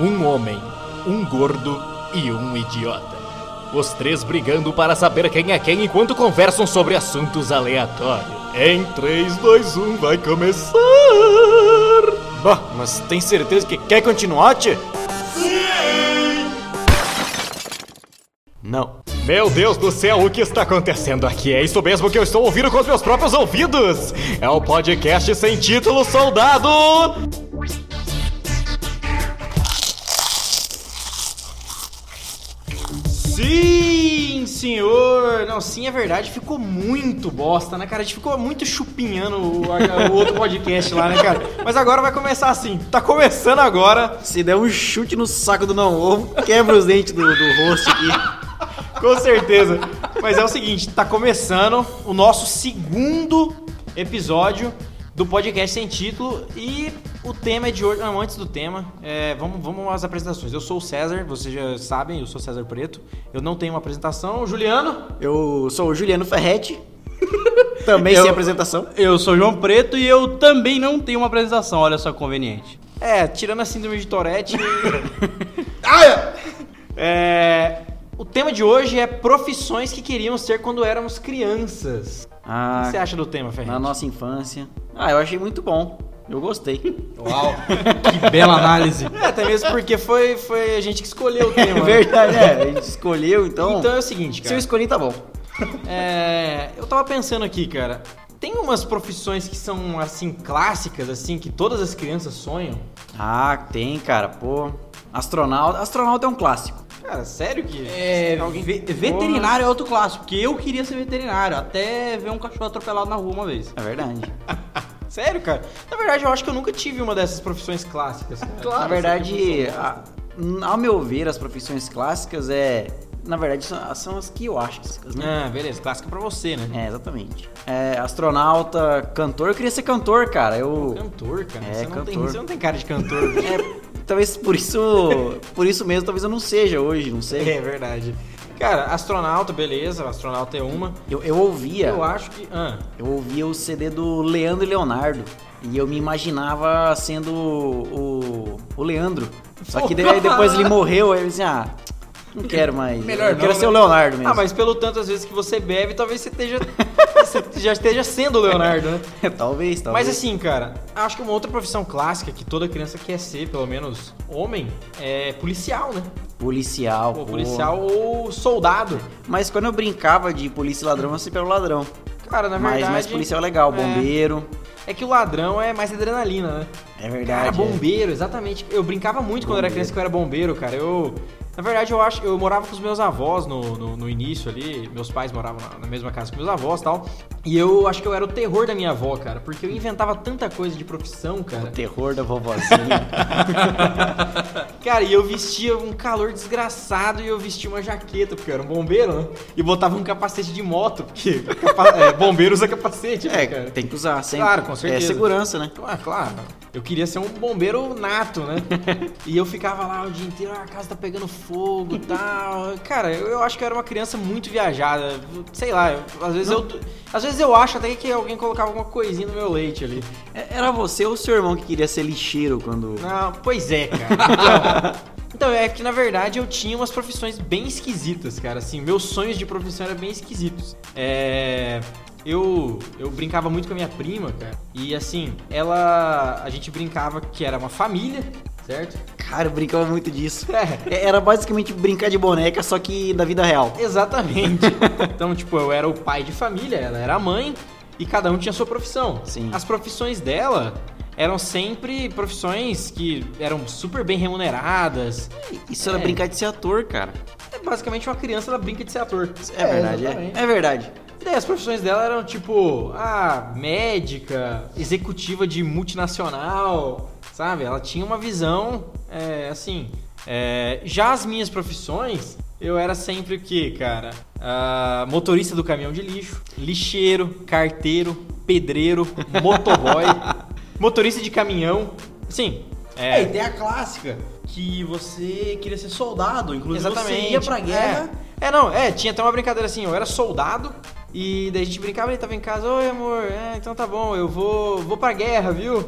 um homem, um gordo e um idiota. Os três brigando para saber quem é quem enquanto conversam sobre assuntos aleatórios. Em 3, 2, 1, vai começar! Bah, mas tem certeza que quer continuar, tchê? Não. Meu Deus do céu, o que está acontecendo aqui? É isso mesmo que eu estou ouvindo com os meus próprios ouvidos! É o podcast sem título Soldado! Sim, senhor! Não, sim, é verdade, ficou muito bosta, né, cara? A gente ficou muito chupinhando o, o outro podcast lá, né, cara? Mas agora vai começar assim. Tá começando agora. Se der um chute no saco do não ovo, quebra os dentes do, do rosto aqui. Com certeza. Mas é o seguinte, tá começando o nosso segundo episódio do podcast sem título e o tema é de hoje. Não, antes do tema, é, vamos, vamos às apresentações. Eu sou o César, vocês já sabem, eu sou César Preto. Eu não tenho uma apresentação. Juliano? Eu sou o Juliano Ferretti. Também Eu- sem apresentação. Eu sou João Preto e eu também não tenho uma apresentação, olha só conveniente. É, tirando a síndrome de Tourette. é, o tema de hoje é profissões que queríamos ter quando éramos crianças. O Ah, que você acha do tema, Ferreira? na nossa infância. Ah, eu achei muito bom. Eu gostei. Uau, que bela análise. É, até mesmo porque foi, foi a gente que escolheu o tema. É né? verdade, é. A gente escolheu, então. Então é o seguinte, se eu cara. escolhi, tá bom. É, eu tava pensando aqui, cara. Tem umas profissões que são, assim, clássicas, assim, que todas as crianças sonham. Ah, tem, cara. Pô. Astronauta. Astronauta é um clássico. Cara, sério que... É, alguém... ve- veterinário é outro clássico, porque eu queria ser veterinário, até ver um cachorro atropelado na rua uma vez. É verdade. Sério, cara? Na verdade, eu acho que eu nunca tive uma dessas profissões clássicas. cara. Na verdade, a- ao meu ver, as profissões clássicas é. Na verdade, são, são as que eu acho clássicas, né? Ah, beleza. Clássica pra você, né? É, exatamente. É, astronauta, cantor. Eu queria ser cantor, cara. Eu. Cantor, cara. É, você, não Tem, cantor. você não tem cara de cantor. É, talvez por isso. Por isso mesmo, talvez eu não seja hoje, não sei. é verdade. Cara, astronauta, beleza. Astronauta é uma. Eu, eu ouvia. Eu acho que... Ah, Eu ouvia o CD do Leandro e Leonardo. E eu me imaginava sendo o, o Leandro. Só que daí, depois ele morreu, aí eu disse, ah, não quero mais. Melhor eu quero não, ser né? o Leonardo mesmo. Ah, mas pelo tanto às vezes que você bebe, talvez você esteja. você já esteja sendo o Leonardo, né? talvez, talvez. Mas assim, cara, acho que uma outra profissão clássica que toda criança quer ser, pelo menos homem, é policial, né? Policial, Ou pô. policial ou soldado. Mas quando eu brincava de polícia e ladrão, eu sempre era o ladrão. Cara, na mas, verdade. mas policial é legal, é. bombeiro. É que o ladrão é mais adrenalina, né? É Cara, verdade. é. bombeiro, exatamente. Eu brincava muito quando eu era Bombeiro. criança que eu era bombeiro, cara. Eu. Na verdade, eu acho. Eu morava com os meus avós no, no, no início ali. Meus pais moravam na, na mesma casa que meus avós e tal. E eu acho que eu era o terror da minha avó, cara. Porque eu inventava tanta coisa de profissão, O cara. terror da vovozinha. Cara, e eu vestia um calor desgraçado e eu vestia uma jaqueta, porque eu era um bombeiro, né? E botava um capacete de moto, porque capa- é, bombeiro usa capacete, né, é, cara? tem que usar sempre. Claro, com certeza. É segurança, né? Ah, claro. Eu queria ser um bombeiro nato, né? e eu ficava lá o dia inteiro, ah, a casa tá pegando fogo e tal. Cara, eu, eu acho que eu era uma criança muito viajada. Sei lá, eu- às vezes eu. Às vezes eu acho até que alguém colocava alguma coisinha no meu leite ali. É, Era você ou seu irmão que queria ser lixeiro quando. Não, pois é, cara. Então, então, é que na verdade eu tinha umas profissões bem esquisitas, cara. Assim, meus sonhos de profissão eram bem esquisitos. É. Eu, eu brincava muito com a minha prima, cara. E assim, ela. A gente brincava que era uma família, certo? Cara, eu brincava muito disso. É. Era basicamente brincar de boneca, só que da vida real. Exatamente. então, tipo, eu era o pai de família, ela era a mãe, e cada um tinha sua profissão. Sim. As profissões dela eram sempre profissões que eram super bem remuneradas. Isso era É. brincar de ser ator, cara. É basicamente uma criança, ela brinca de ser ator. É, verdade, exatamente. é. É verdade. E daí as profissões dela eram tipo, ah, médica, executiva de multinacional, sabe? Ela tinha uma visão, é, assim. é, já as minhas profissões, eu era sempre o quê, cara? Ah, motorista do caminhão de lixo, lixeiro, carteiro, pedreiro, motoboy, motorista de caminhão. Sim. É, É, e tem a clássica, que você queria ser soldado, inclusive Exatamente. você ia pra guerra. É. É, não, é, tinha até uma brincadeira assim, eu era soldado e daí a gente brincava, ele tava em casa, oi amor, é, então tá bom, eu vou, vou pra guerra, viu?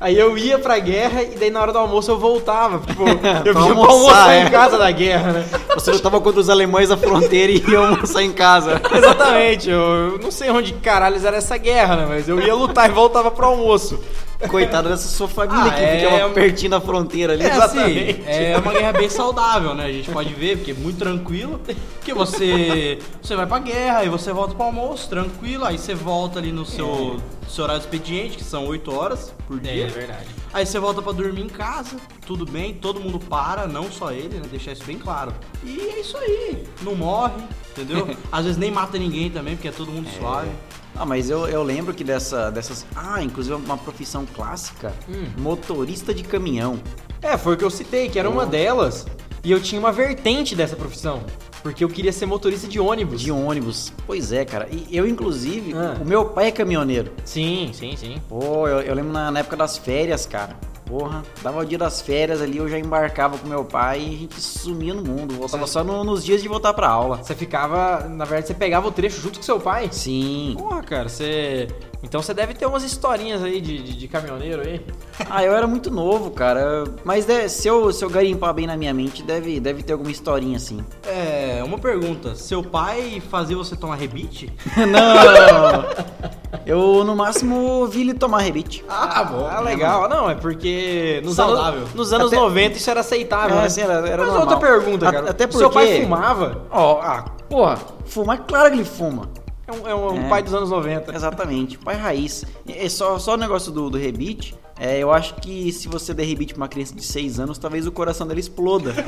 Aí eu ia pra guerra e daí na hora do almoço eu voltava. Tipo, eu pra almoçar, almoçar é. em casa da guerra, né? Você lutava contra os alemães da fronteira e ia almoçar em casa. Exatamente, eu, eu não sei onde caralho era essa guerra, né? Mas eu ia lutar e voltava pro almoço. Coitado dessa sua família Ah, que é ficava pertinho da fronteira ali. É Exatamente. assim, é uma guerra bem saudável, né? A gente pode ver, porque é muito tranquilo. Porque você, você vai pra guerra, aí você volta pro almoço, tranquilo, aí você volta ali no seu, seu horário expediente, que são 8 horas por dia. verdade. Aí você volta pra dormir em casa, tudo bem, todo mundo para, não só ele, né? Deixar isso bem claro. E é isso aí, não morre, entendeu? Às vezes nem mata ninguém também, porque é todo mundo suave. Ah, mas eu, eu lembro que dessa, dessas. Ah, inclusive uma profissão clássica: Hum. motorista de caminhão. É, foi o que eu citei, que era uma delas. E eu tinha uma vertente dessa profissão. Porque eu queria ser motorista de ônibus. De ônibus. Pois é, cara. E eu, inclusive, Ah. o meu pai é caminhoneiro. Sim, sim, sim. Pô, eu, eu lembro na, na época das férias, cara. Porra, dava o dia das férias ali, eu já embarcava com meu pai e a gente sumia no mundo. Voltava só no- nos dias de voltar pra aula. Você ficava, na verdade, você pegava o trecho junto com seu pai? Sim. Porra, cara, você. Então você deve ter umas historinhas aí de, de, de caminhoneiro aí. Ah, eu era muito novo, cara. Mas de- se, eu, se eu garimpar bem na minha mente, deve, deve ter alguma historinha assim. É, uma pergunta, seu pai fazia você tomar rebite? Não! Eu, no máximo, vi ele tomar rebite. Ah, bom. Ah, legal. Não, é porque nos Saudável. anos, nos anos Até- 90 isso era aceitável, É, né? assim, era- era Mas normal. outra pergunta, A- cara. até Seu pai porque- fumava? Ó, ah, porra, fumar, claro que ele fuma. É um, é um É. pai dos anos 90. Exatamente, pai raiz. É só, só o negócio do, do rebite. É, eu acho que se você der rebite pra uma criança de 6 anos, talvez o coração dele exploda.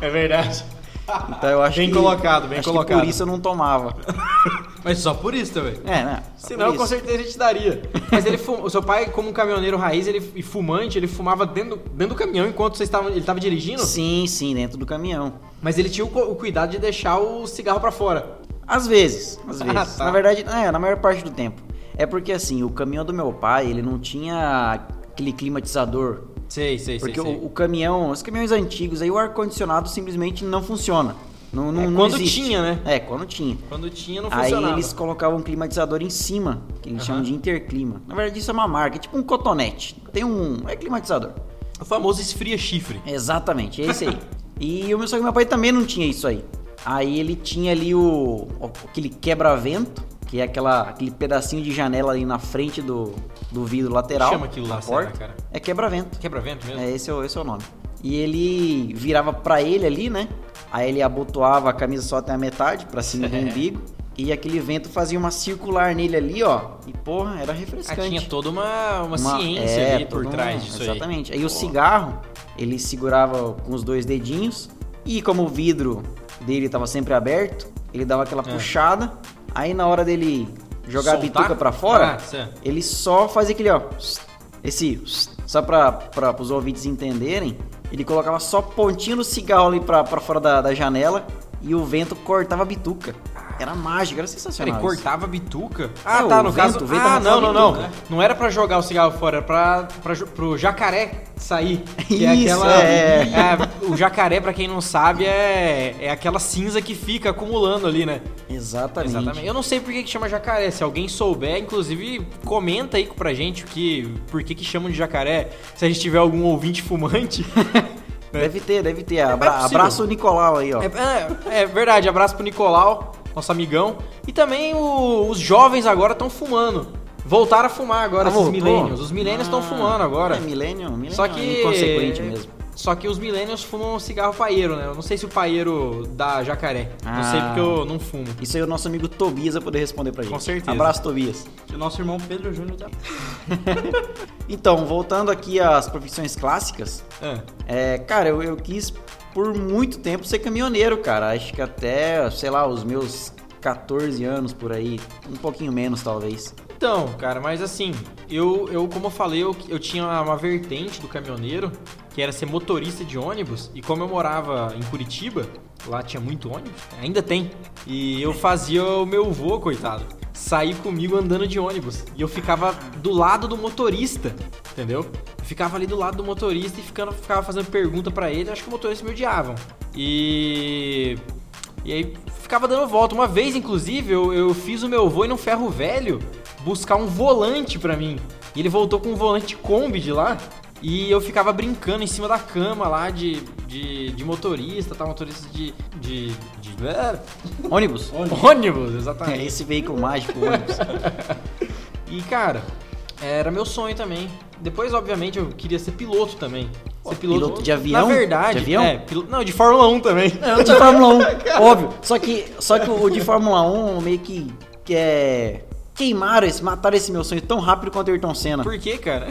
É verdade. Então eu acho Bem que, colocado, bem acho que colocado. por isso eu não tomava. Mas só por isso também. É, né? Senão, com certeza a gente daria. Mas ele fum... o seu pai, como um caminhoneiro raiz ele, e fumante, ele fumava dentro, dentro do caminhão enquanto vocês estavam, ele estava dirigindo? Sim, sim, dentro do caminhão. Mas ele tinha o, o cuidado de deixar o cigarro pra fora. Às vezes, às Ah, vezes. tá. Na verdade, é, na maior parte do tempo. É porque assim, o caminhão do meu pai, ele não tinha aquele climatizador. Sei, sei, Porque sei. sei. o, o caminhão, os caminhões antigos, aí o ar-condicionado simplesmente não funciona. Não, não, É, não quando existe. tinha, né? É, quando tinha. Quando tinha, não Aí funcionava. eles colocavam um climatizador em cima, que eles chamam de interclima. Na verdade, isso é uma marca, é tipo um cotonete. Tem um. É climatizador. O famoso esfria chifre. Exatamente, é esse aí. e o meu, só que meu pai também não tinha isso aí. Aí ele tinha ali o. aquele quebra-vento, que é aquela, aquele pedacinho de janela ali na frente do, do vidro lateral. Chama aquilo lá, da será, porta. cara? É quebra-vento. Quebra-vento mesmo? É, esse é, o- esse é o nome. E ele virava pra ele ali, né? Aí ele abotoava a camisa só até a metade, pra cima do umbigo. E aquele vento fazia uma circular nele ali, ó. E porra, era Ah, refrescante. tinha toda uma, uma, Uma- ciência é, ali por todo um- trás disso aí. Exatamente. Aí, o cigarro, ele segurava com os dois dedinhos. E como o vidro dele tava sempre aberto, ele dava aquela É. puxada. Aí na hora dele jogar Soltar? a bituca pra fora, Ah, ele só fazia aquele, ó. Esse. Só pra, pros ouvintes entenderem, ele colocava só pontinho do cigarro ali pra, pra fora da, da janela e o vento cortava a bituca. Era mágico, era sensacional. isso. cortava a bituca? Ah, É, tá, no vento, caso. vento ah, não, não, não. né? Não era pra jogar o cigarro fora, era pra, pra, pro jacaré sair. Que é Isso, aquela. é. é, o jacaré, pra quem não sabe, é, é aquela cinza que fica acumulando ali, né? Exatamente. Exatamente. Eu não sei por que, que chama jacaré. Se alguém souber, inclusive, comenta aí pra gente o que, por que, que chamam de jacaré. Se a gente tiver algum ouvinte fumante. Deve ter, deve ter. Abra- possível. abraço o Nicolau aí, ó. É, é- é verdade, abraço pro Nicolau, nosso amigão. E também o- os jovens agora estão fumando. Voltaram a fumar agora, Ah, esses milênios. Os milênios estão Ah, fumando agora. É, milênio, milênio Só que. é inconsequente mesmo. Só que os milênios fumam cigarro paeiro, né? Eu não sei se o paeiro dá jacaré. Não sei Ah. porque eu não fumo. Isso aí o nosso amigo Tobias vai poder responder pra gente. Com certeza. Abraço, Tobias. O nosso irmão Pedro Júnior tá. Então, voltando aqui às profissões clássicas, Ah, é, cara, eu, eu quis por muito tempo ser caminhoneiro, cara. Acho que até, sei lá, os meus 14 anos por aí. Um pouquinho menos, talvez. Então, cara, mas assim, eu, eu como eu falei, eu, eu tinha uma vertente do caminhoneiro, que era ser motorista de ônibus, e como eu morava em Curitiba, lá tinha muito ônibus, ainda tem, e eu fazia o meu vô, coitado, sair comigo andando de ônibus, e eu ficava do lado do motorista, entendeu? Eu ficava ali do lado do motorista e ficando, ficava fazendo pergunta pra ele, acho que o motorista me odiavam. E e aí ficava dando volta. Uma vez, inclusive, eu, eu fiz o meu voo em um ferro velho buscar um volante pra mim. E ele voltou com um volante Kombi de lá. E eu ficava brincando em cima da cama lá de, de, de motorista, tá? Motorista de. de. de. é, Ônibus. ônibus, É exatamente. esse veículo mágico, ônibus. E cara, era meu sonho também. Depois, obviamente, eu queria ser piloto também. Ser piloto de avião? Na verdade, De avião? é, não, de Fórmula 1 também. É, o de Fórmula 1, óbvio. Só que, só que o de Fórmula 1 meio que, que é. Queimaram esse, mataram esse meu sonho tão rápido quanto o Ayrton Senna. Por quê, cara?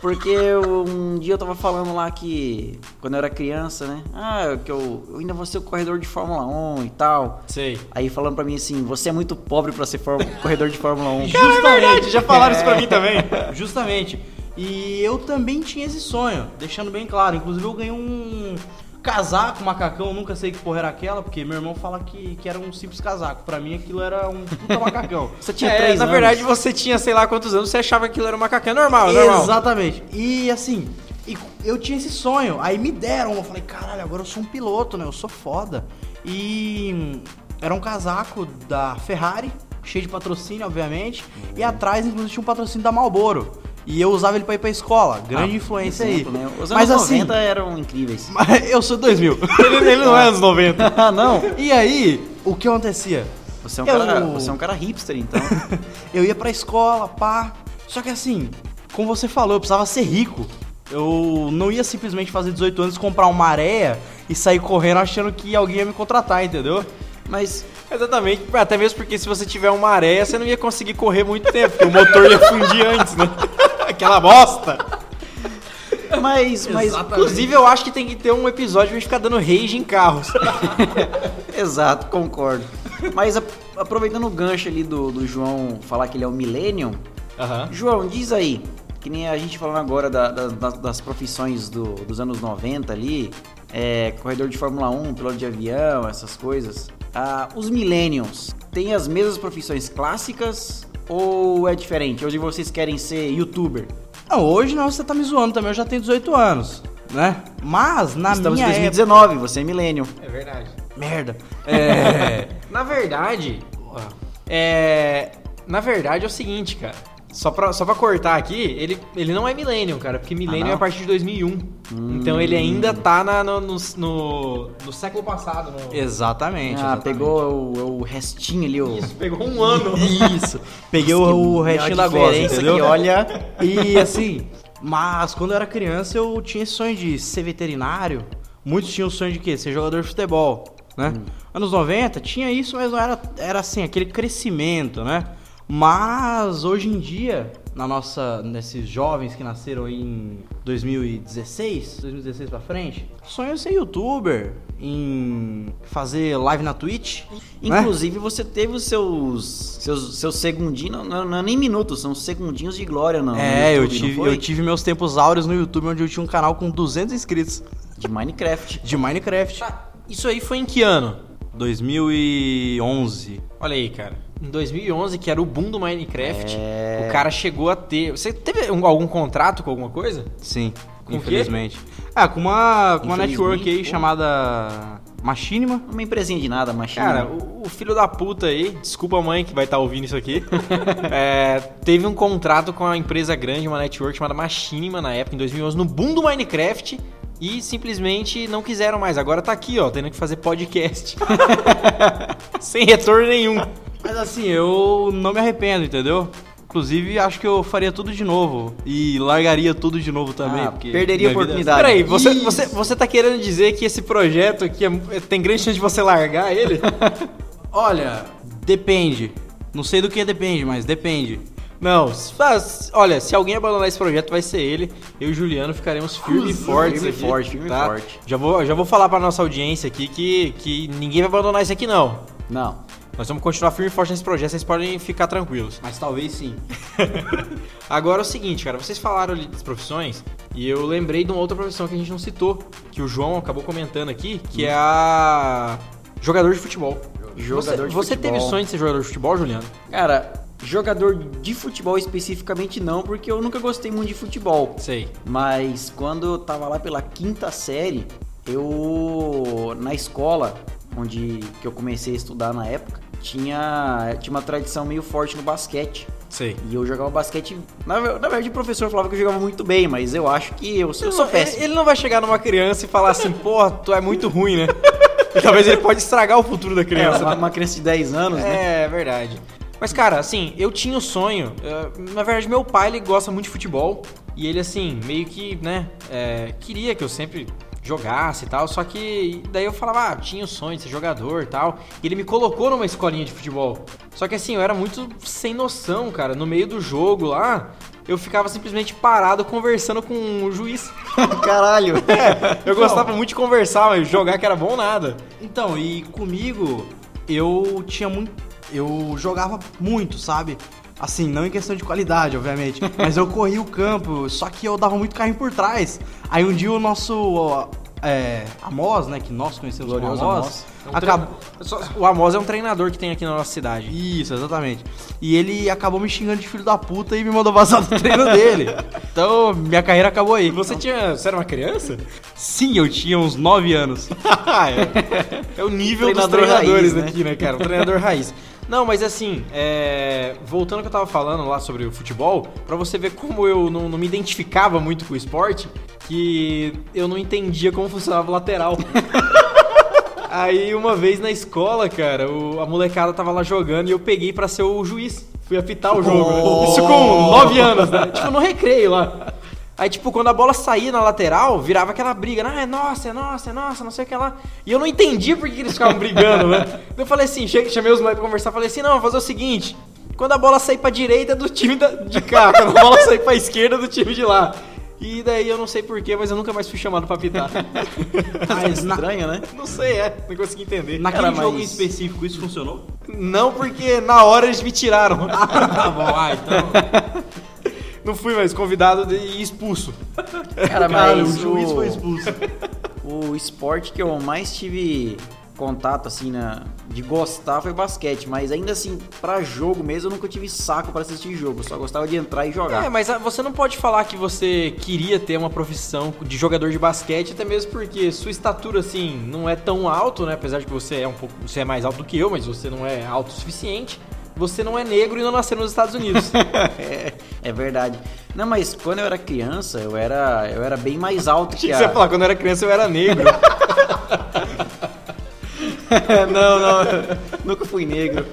Porque eu- um dia eu tava falando lá que quando eu era criança, né? Ah, que eu, eu ainda vou ser o corredor de Fórmula 1 e tal. Sei. Aí falando pra mim assim, você é muito pobre pra ser for- corredor de Fórmula 1. Cara, é verdade, já falaram isso pra mim também. Justamente. E eu também tinha esse sonho, deixando bem claro. Inclusive eu ganhei um casaco, macacão, nunca sei que porra era aquela, porque meu irmão fala que, que era um simples casaco. Pra mim aquilo era um puta macacão. Você tinha É, três na anos. verdade, você tinha sei lá quantos anos, você achava que aquilo era um macacão normal, normal. Exatamente. E assim, e eu tinha esse sonho. Aí me deram. Eu falei, caralho, agora eu sou um piloto, né? Eu sou foda. E hum, era um casaco da Ferrari, cheio de patrocínio, obviamente. E atrás, inclusive, tinha um patrocínio da Marlboro. E eu usava ele pra ir pra escola. Grande influência aí. Exemplo, né? Os anos Mas assim, 90 eram incríveis. mas eu sou 2000. Ele, ele não é anos 90. ah, não. e aí, o que acontecia? Você é um, Eu- cara, você é um cara hipster, então. Eu ia pra escola, pá. Só que assim, como você falou, eu precisava ser rico. Eu não ia simplesmente fazer 18 anos, comprar uma areia e sair correndo achando que alguém ia me contratar, entendeu? Mas Exatamente, até mesmo porque se você tiver uma areia, você não ia conseguir correr muito tempo, porque o motor ia fundir antes, né? Aquela bosta. Mas, mas, Inclusive, eu acho que tem que ter um episódio pra gente ficar dando rage em carros. exato, concordo. Mas a- aproveitando o gancho ali do, do João falar que ele é o Millennium, Aham. João, diz aí, que nem a gente falando agora da- da- das, das profissões do- dos anos 90 ali, é, corredor de Fórmula 1, piloto de avião, essas coisas. Ah, os Millenniums têm as mesmas profissões clássicas ou é diferente? Hoje vocês querem ser youtuber? Não, hoje não, você tá me zoando também, eu já tenho 18 anos, né? Mas na Estamos em minha 2019, você é Millennium. É verdade. época... Merda. É... Na verdade, é. Na verdade é o seguinte, cara. Só pra, só pra cortar aqui, ele, ele não é Millennium, cara, porque Millennium não? é a partir de 2001. Então ele ainda tá na- no, no, no- no século passado. no- exatamente. Ah, exatamente. pegou o, o restinho ali, o... Isso, pegou um ano. Isso. Peguei o, o restinho da diferença entendeu? que olha... E assim, mas quando eu era criança eu tinha esse sonho de ser veterinário. Muitos tinham o sonho de quê? Ser jogador de futebol, né? Anos 90 tinha isso, mas não era, era assim, aquele crescimento, né? Mas hoje em dia, na nossa, nesses jovens que nasceram em 2016, 2016 pra frente, sonho é ser youtuber, em fazer live na Twitch, né? Inclusive, você teve os seus, seus, seus segundinhos, não, não é nem minutos, são segundinhos de glória, não. É, eu YouTube, não tive, eu tive meus tempos áureos no YouTube, onde eu tinha um canal com 200 inscritos De Minecraft. de Minecraft. Tá, Isso aí foi em que ano? 2011. Olha aí, cara. Em 2011, que era o boom do Minecraft, É. o cara chegou a ter. Você teve um- algum contrato com alguma coisa? Sim, Com infelizmente. Ah, com uma, com uma network aí pô. chamada Machinima. Uma empresinha de nada, mas Cara, o, o filho da puta aí, desculpa a mãe que vai estar ouvindo isso aqui, é, teve um contrato com uma empresa grande, uma network chamada Machinima na época, em 2011, no boom do Minecraft. E simplesmente não quiseram mais. Agora tá aqui, ó, tendo que fazer podcast. Sem retorno nenhum. Mas assim, eu não me arrependo, entendeu? Inclusive, acho que eu faria tudo de novo. E largaria tudo de novo também. Ah, porque perderia a é oportunidade. Peraí, você, Isso. você, você tá querendo dizer que esse projeto aqui é- tem grande chance de você largar ele? Olha, depende. Não sei do que depende, mas depende. Não, mas, olha, se alguém abandonar esse projeto, vai ser ele. Eu e o Juliano ficaremos firmes e fortes firme e aqui, forte, firme tá? forte. Já vou, já vou falar pra nossa audiência aqui que, que ninguém vai abandonar isso aqui, não. Não. Nós vamos continuar firme e forte nesse projeto, vocês podem ficar tranquilos. Mas talvez sim. Agora é o seguinte, cara, vocês falaram ali das profissões e eu lembrei de uma outra profissão que a gente não citou, que o João acabou comentando aqui, que é a jogador de futebol. Jogador você, de você futebol. teve sonho de ser jogador de futebol, Juliano? Cara, jogador de futebol especificamente não, porque eu nunca gostei muito de futebol. Sei. Mas quando eu tava lá pela quinta série, eu na escola onde que eu comecei a estudar na época, tinha, tinha uma tradição meio forte no basquete. Sei. E eu jogava basquete. Na, na verdade, o professor falava que eu jogava muito bem, mas eu acho que eu, sou- eu sou péssimo. Ele não vai chegar numa criança e falar assim, porra, tu é muito ruim, né? Talvez ele pode estragar o futuro da É, criança. uma, uma criança de 10 anos, né? É, verdade. Mas, cara, assim, eu tinha o sonho. eh, na verdade, meu pai, ele gosta muito de futebol. E ele, assim, meio que, né, eh, queria que eu sempre jogasse e tal. Só que daí eu falava, ah, tinha o sonho de ser jogador e tal. E ele me colocou numa escolinha de futebol. Só que, assim, eu era muito sem noção, cara. No meio do jogo lá, eu ficava simplesmente parado conversando com o juiz. Caralho. Eu gostava muito de conversar, mas jogar que era bom nada. Então, e comigo, eu tinha muito. Eu jogava muito, sabe? Assim, não em questão de qualidade, obviamente. mas eu corria o campo, só que eu dava muito carrinho por trás. Aí um dia o nosso. ó, É, Amos, né? Que nós conhecemos como Glorioso Amos. Amos. É um acabou. O Amos é um treinador que tem aqui na nossa cidade. Isso, exatamente. E ele acabou me xingando de filho da puta e me mandou vazar do treino dele. Então, minha carreira acabou aí. Você tinha. Você era uma criança? Sim, eu tinha uns 9 anos. é. É o nível dos Treinador treinadores raiz, né? daqui, né, cara? Um treinador raiz. Não, mas assim, é, voltando ao que eu tava falando lá sobre o futebol, pra você ver como eu não, não me identificava muito com o esporte, que eu não entendia como funcionava o lateral. Aí uma vez na escola, cara, o- a molecada tava lá jogando e eu peguei pra ser o juiz. Fui apitar o jogo. né? Isso com 9 anos, né? Tipo, no recreio lá. Aí, tipo, quando a bola saía na lateral, virava aquela briga? Ah, é nossa, é nossa, é nossa, não sei o que lá. E eu não entendia por que eles ficavam brigando, né? Então eu falei assim, cheguei, chamei os moleques pra conversar, falei assim, não, vou fazer o seguinte, quando a bola sair pra direita é do time da- de cá, quando a bola sair pra esquerda é do time de lá. E daí eu não sei porquê, mas eu nunca mais fui chamado pra apitar. Mas na, Estranho, né? não sei, é, não consegui entender. naquele Cara, jogo em específico, isso funcionou? Não, porque na hora eles me tiraram. tá bom, ah, então. Não fui mais convidado e expulso. Cara, Cara, mas o juiz foi expulso. o esporte que eu mais tive contato, assim, na, de gostar foi basquete. Mas ainda assim, pra jogo mesmo, eu nunca tive saco pra assistir jogo. Eu só gostava de entrar e jogar. É, mas ah, você não pode falar que você queria ter uma profissão de jogador de basquete, até mesmo porque sua estatura, assim, não é tão alto, né? Apesar de que você é um pouco. Você é mais alto do que eu, mas você não é alto o suficiente. Você não é negro e não nasceu nos Estados Unidos. é, é verdade. Não, mas quando eu era criança, eu era, eu era bem mais alto que Você a... ia falar, quando eu era criança eu era negro. não, não, nunca fui negro.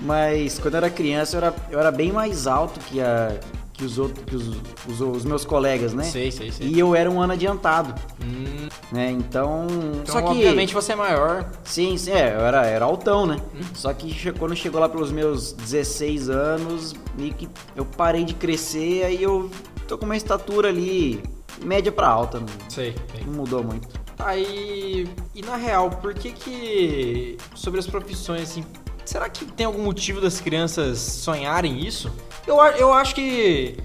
Mas quando eu era criança, eu era, eu era bem mais alto que, a, que, os, outros, que os, os, os meus colegas, né? sei, sei, sei. E eu era um ano adiantado, Hum, né? Então. então, só que. obviamente, você é maior. Sim, sim, é, eu era, era altão, né? Só que quando chegou lá pelos meus 16 anos, meio que eu parei de crescer, aí eu tô com uma estatura ali média pra alta, não, Sei. sei. não mudou muito. Tá, e, e na real, por que que sobre as profissões assim, será que tem algum motivo das crianças sonharem isso? Eu, eu acho que,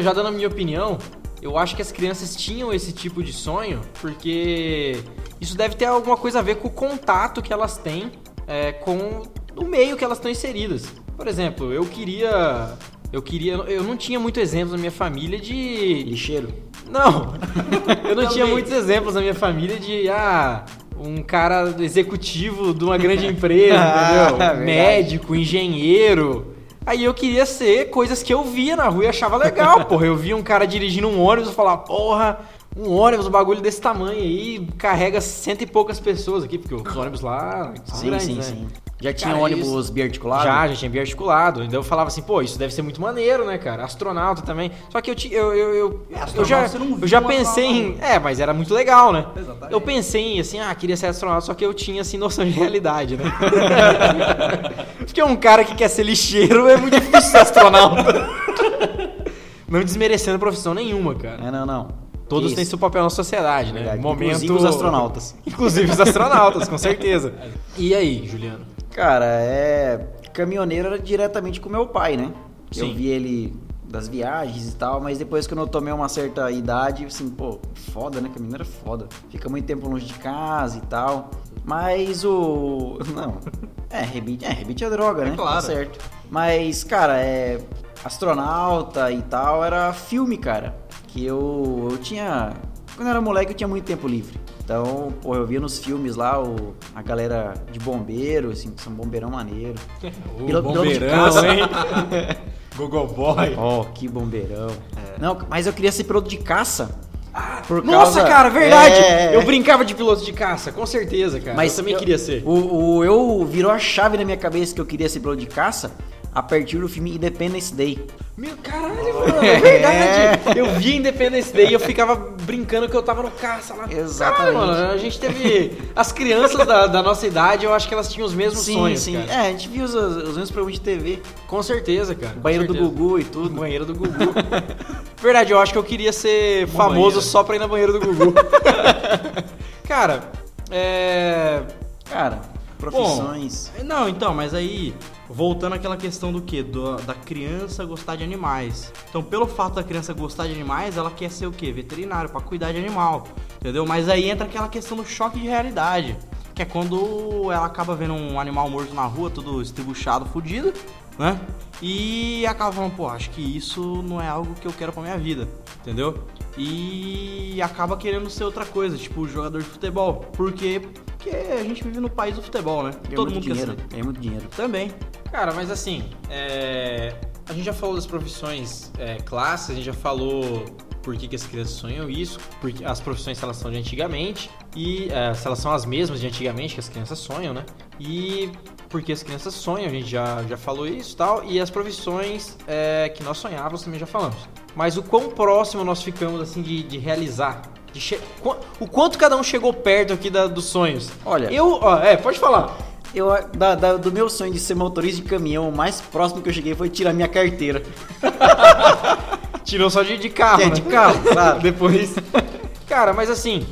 já dando a minha opinião, eu acho que as crianças tinham esse tipo de sonho porque isso deve ter alguma coisa a ver com o contato que elas têm é, com o meio que elas estão inseridas. Por exemplo, eu queria... Eu queria... Eu não tinha muito exemplos na minha família de... Lixeiro. Não, eu não tinha muitos exemplos na minha família de, ah, um cara executivo de uma grande empresa, Ah, entendeu? Médico, engenheiro. Aí eu queria ser coisas que eu via na rua e achava legal, porra. Eu via um cara dirigindo um ônibus e falava, porra, um ônibus, um bagulho desse tamanho aí, carrega cento e poucas pessoas aqui, porque os ônibus lá são Sim, grandes, sim, né? sim. Já tinha Cara, ônibus isso- biarticulado? Já, já tinha biarticulado. Então eu falava assim, pô, isso deve ser muito maneiro, né, cara? Astronauta também. Só que eu eu, eu, eu, É, eu já, você não eu já pensei em. É, mas era muito legal, né? Exatamente. Eu pensei em assim, ah, queria ser astronauta, só que eu tinha assim noção de realidade, né? Porque um cara que quer ser lixeiro é muito difícil ser astronauta. Não desmerecendo profissão nenhuma, cara. É, não, não. Todos Isso. têm seu papel na sociedade, né? Verdade. Momento... Inclusive os astronautas. Inclusive os astronautas, com certeza. E aí, Juliano? Cara, é. Caminhoneiro era diretamente com meu pai, né? Sim. Eu vi ele das viagens e tal, mas depois que eu tomei uma certa idade, assim, pô, foda, né? Caminhoneiro é foda. Fica muito tempo longe de casa e tal. Mas o. Não. É, rebite é, rebite é droga, né? claro. Tá certo. Mas, cara, é. Astronauta e tal, era filme, cara. Que eu, eu tinha. Quando eu era moleque, eu tinha muito tempo livre. Então, pô, eu via nos filmes lá o, a galera de bombeiro, assim, que são bombeirão maneiro. O Piloto- bombeirão, caça. hein? Google Boy. Ó, que bombeirão. Não, mas eu queria ser piloto de caça. Nossa, causa- cara, verdade! É, Eu brincava de piloto de caça, com certeza, cara. Mas eu também queria ser. O, o- eu virou a chave na minha cabeça que eu queria ser piloto de caça a partir do filme Independence Day. Meu caralho, mano, é verdade. Eu via Independence Day e eu ficava brincando que eu tava no caça lá. Exatamente. Caralho, mano, a gente teve. As crianças da, da nossa idade, eu acho que elas tinham os mesmos sonhos. cara. É, a gente viu os, os mesmos programas de TV. Com certeza, cara. com Banheiro do certeza. Gugu e tudo. Banheiro do Gugu. Verdade, eu acho que eu queria ser famoso banheiro. só pra ir na banheiro do Gugu. cara, é. Cara, profissões. Não, então, mas aí, voltando àquela questão do quê? Do- da criança gostar de animais. Então, pelo fato da criança gostar de animais, ela quer ser o quê? Veterinário, pra cuidar de animal. Entendeu? Mas aí entra aquela questão do choque de realidade. Que é quando ela acaba vendo um animal morto na rua, todo estribuchado, fudido, né? E acaba falando, pô, acho que isso não é algo que eu quero pra minha vida, entendeu? E acaba querendo ser outra coisa, tipo jogador de futebol. Por quê? Porque a gente vive no país do futebol, né? Ganha Todo muito mundo quer dinheiro. ser. Ganha muito dinheiro. Também. Cara, mas assim, é, a gente já falou das profissões é, classes, a gente já falou por que, que as crianças sonham isso, porque as profissões se elas são de antigamente, e é, se elas são as mesmas de antigamente que as crianças sonham, né? E porque as crianças sonham, a gente já, já falou isso e tal, e as profissões é, que nós sonhávamos também já falamos. Mas o quão próximo nós ficamos, assim, de, de realizar? Che- o quanto cada um chegou perto aqui da- dos sonhos? Olha- Eu, ó, é, pode falar. Eu, da- da- do meu sonho de ser motorista de caminhão, o mais próximo que eu cheguei foi tirar minha carteira. Tirou só de, de carro, É, né? de carro, claro. Depois. Cara, mas assim,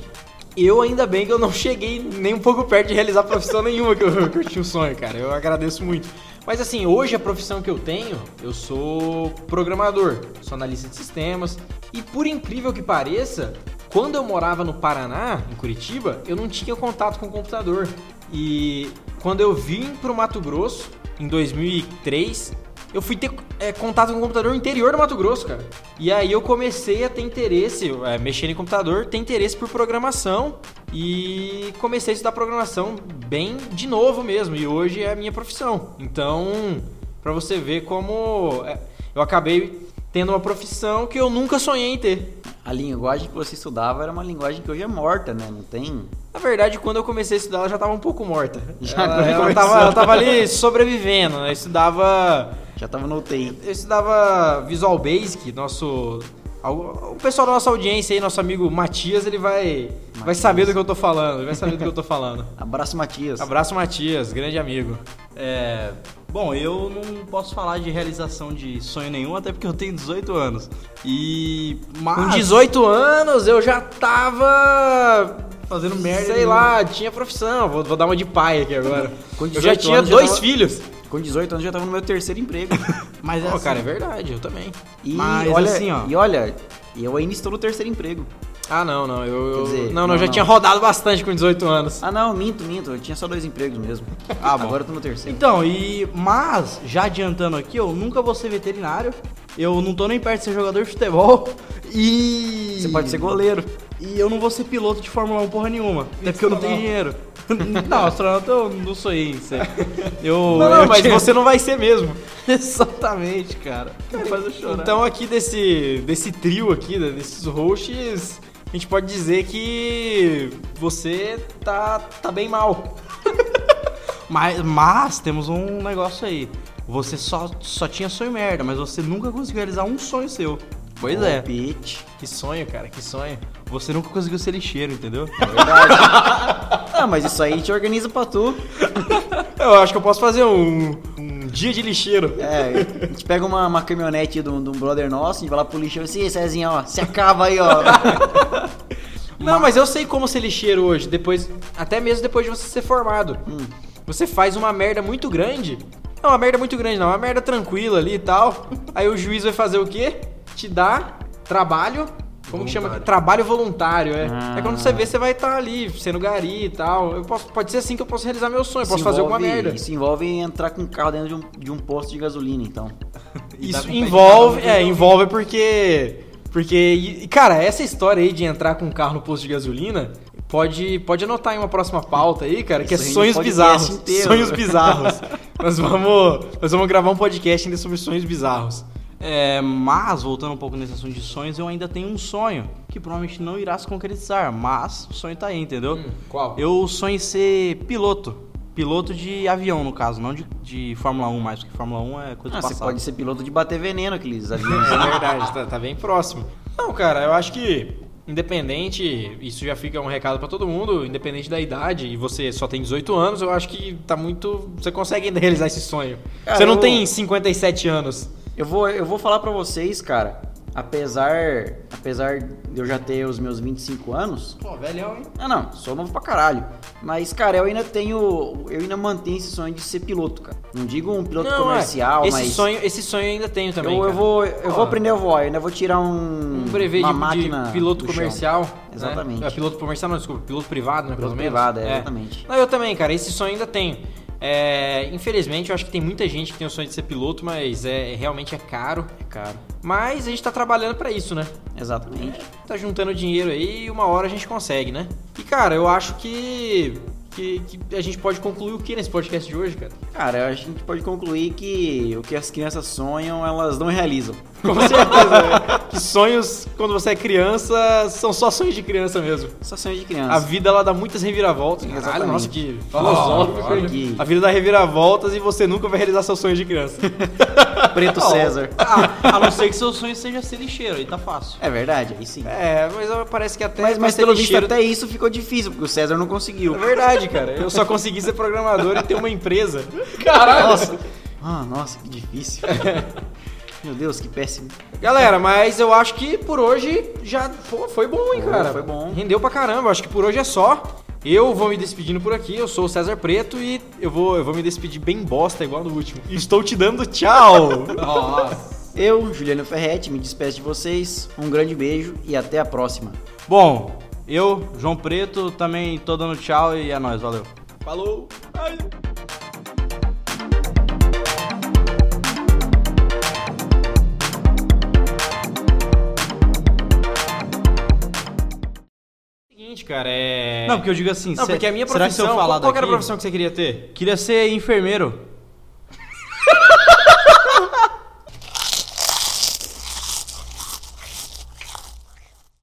eu ainda bem que eu não cheguei nem um pouco perto de realizar profissão nenhuma que eu, que eu tinha um sonho, cara. Eu agradeço muito. Mas assim, hoje a profissão que eu tenho, eu sou programador, sou analista de sistemas. E por incrível que pareça, quando eu morava no Paraná, em Curitiba, eu não tinha contato com o computador. E quando eu vim pro Mato Grosso, em 2003, eu fui ter é, contato com o computador interior do Mato Grosso, cara. E aí eu comecei a ter interesse, é, mexer em computador, ter interesse por programação e comecei a estudar programação bem de novo mesmo. E hoje é a minha profissão. Então, pra você ver como é, eu acabei tendo uma profissão que eu nunca sonhei em ter. A linguagem que você estudava era uma linguagem que hoje é morta, né? Não tem. Na verdade, quando eu comecei a estudar, ela já estava um pouco morta. Já ela, quando ela, começou. tava, ela tava ali sobrevivendo, né? Eu estudava Já tava no UTI. Eu estudava Visual Basic, nosso. O pessoal da nossa audiência aí, nosso amigo Matias, ele vai, vai saber do que eu tô falando. Ele vai saber do que eu tô falando. Abraço, Matias. Abraço, Matias, grande amigo. É, bom, eu não posso falar de realização de sonho nenhum, até porque eu tenho 18 anos. E. Mas, Com 18 anos eu já tava. Fazendo merda. Sei lá, tinha profissão. Vou, vou dar uma de pai aqui agora. Com Eu já 18 tinha anos, já dois tava- filhos. Com 18 anos já tava no meu terceiro emprego. Mas é Pô, assim, cara, é verdade, eu também. E Mas olha, assim, ó. E olha, eu ainda estou no terceiro emprego. Ah, não, não. Eu, dizer, não, não, não, eu já não. tinha rodado bastante com 18 anos. Ah não, minto, minto. Eu tinha só dois empregos mesmo. Ah, bom. Agora eu tô no terceiro. Então, e. Mas, já adiantando aqui, eu nunca vou ser veterinário. Eu não tô nem perto de ser jogador de futebol. E. Você pode ser goleiro. E eu não vou ser piloto de Fórmula 1 porra nenhuma. Até porque eu não tenho dinheiro. não, astronauta eu não sou ser. Eu, Não, não, eu mas tinha- você não vai ser mesmo. Exatamente, cara. Faz eu chorar. Então aqui desse, desse trio aqui, né, desses hosts, a gente pode dizer que você tá, tá bem mal. Mas, mas temos um negócio aí. Você só, só tinha sonho merda, mas você nunca conseguiu realizar um sonho seu. Pois é. Palpite. Que sonho, cara, que sonho. Você nunca conseguiu ser lixeiro, entendeu? Ah, mas isso aí a gente organiza pra tu. Eu acho que eu posso fazer um dia de lixeiro. É, a gente pega uma, uma caminhonete de um, de um brother nosso, a gente vai lá pro lixeiro assim, Cezinha, ó, se acaba aí, ó. Não, mas eu sei como ser lixeiro hoje, depois, até mesmo depois de você ser formado. Você faz uma merda muito grande. Não, uma merda muito grande não, uma merda tranquila ali e tal. Aí o juiz vai fazer o quê? Te dá trabalho. Como que chama? Trabalho voluntário, é. Ah. É quando você vê, você vai estar ali, sendo gari e tal. Eu posso, pode ser assim que eu posso realizar meu sonho, eu posso Isso fazer alguma envolve- merda. Isso envolve entrar com um carro dentro de um, de um posto de gasolina, então. Tá Isso envolve, um é, envolve porque. Porque, e- cara, essa história aí de entrar com um carro no posto de gasolina, pode, pode anotar em uma próxima pauta aí, cara, que é Isso rende sonhos bizarros. inteiro. Sonhos bizarros. nós, vamos, nós vamos gravar um podcast ainda sobre sonhos bizarros. É, mas, voltando um pouco nesse assunto de sonhos, eu ainda tenho um sonho que provavelmente não irá se concretizar, mas o sonho tá aí, entendeu? Hum, qual? Eu sonho em ser piloto. Piloto de avião, no caso, não de, de Fórmula 1 mais, porque Fórmula 1 é coisa Ah, do você pode ser piloto de bater veneno, aqueles aviões. É verdade, tá, tá bem próximo. Não, cara, eu acho que independente, isso já fica um recado pra todo mundo, independente da idade, e você só tem 18 anos, eu acho que tá muito. Você consegue ainda realizar esse sonho. Cara, você não eu- tem 57 anos. Eu vou, eu vou falar pra vocês, cara, apesar, apesar de eu já ter os meus 25 anos, Pô, velhão, hein? ah não, sou novo pra caralho. Mas, cara, eu ainda tenho, eu ainda mantenho esse sonho de ser piloto, cara. Não digo um piloto Não, é. comercial, esse mas sonho, esse sonho eu ainda tenho também. eu, eu cara. vou, eu vou aprender a voar, eu ainda vou tirar um, um brevet uma de, máquina de piloto chão. comercial. né? Exatamente. É, piloto comercial, não, desculpa, piloto privado, né? Piloto pelo menos. privado, é, exatamente. Não, eu também, cara, esse sonho ainda tenho. É, infelizmente, eu acho que tem muita gente que tem o sonho de ser piloto, mas é realmente é caro. É caro. Mas a gente tá trabalhando pra isso, né? Exatamente. Tá juntando dinheiro aí e uma hora a gente consegue, né? E cara, eu acho que, que, que a gente pode concluir o que nesse podcast de hoje, cara? Cara, a gente pode concluir que o que as crianças sonham, elas não realizam. Com certeza. né? que sonhos, quando você é criança, são só sonhos de criança mesmo. Só sonho de A criança. vida ela dá muitas reviravoltas. Caralho, Exatamente. nossa, que Filosófico aqui. A vida dá reviravoltas e você nunca vai realizar seus sonhos de criança. Preto Ó, César. A, a não ser que seu sonho seja ser lixeiro, aí tá fácil. É verdade, aí sim. é, mas parece que até mas, mas pelo visto lixeiro- até isso ficou difícil, porque o César não conseguiu. É verdade, cara. Eu só consegui ser programador e ter uma empresa. Nossa. Ah, nossa, que difícil. Meu Deus, que péssimo. Galera, mas eu acho que por hoje já foi bom, hein, cara. foi bom. Rendeu pra caramba. Acho que por hoje é só. Eu vou me despedindo por aqui. Eu sou o César Preto e eu vou, eu vou me despedir bem bosta, igual no último. Estou te dando tchau. Nossa. Eu, Juliano Ferretti, me despeço de vocês. Um grande beijo e até a próxima. Bom, eu, João Preto, também tô dando tchau e é nóis, valeu. Falou. Ai. Seguinte, cara, é. Não, porque eu digo assim, Não, cê- porque a minha será que se profissão. eu falar qual, qual que era a daqui- profissão que você queria ter? Queria ser enfermeiro.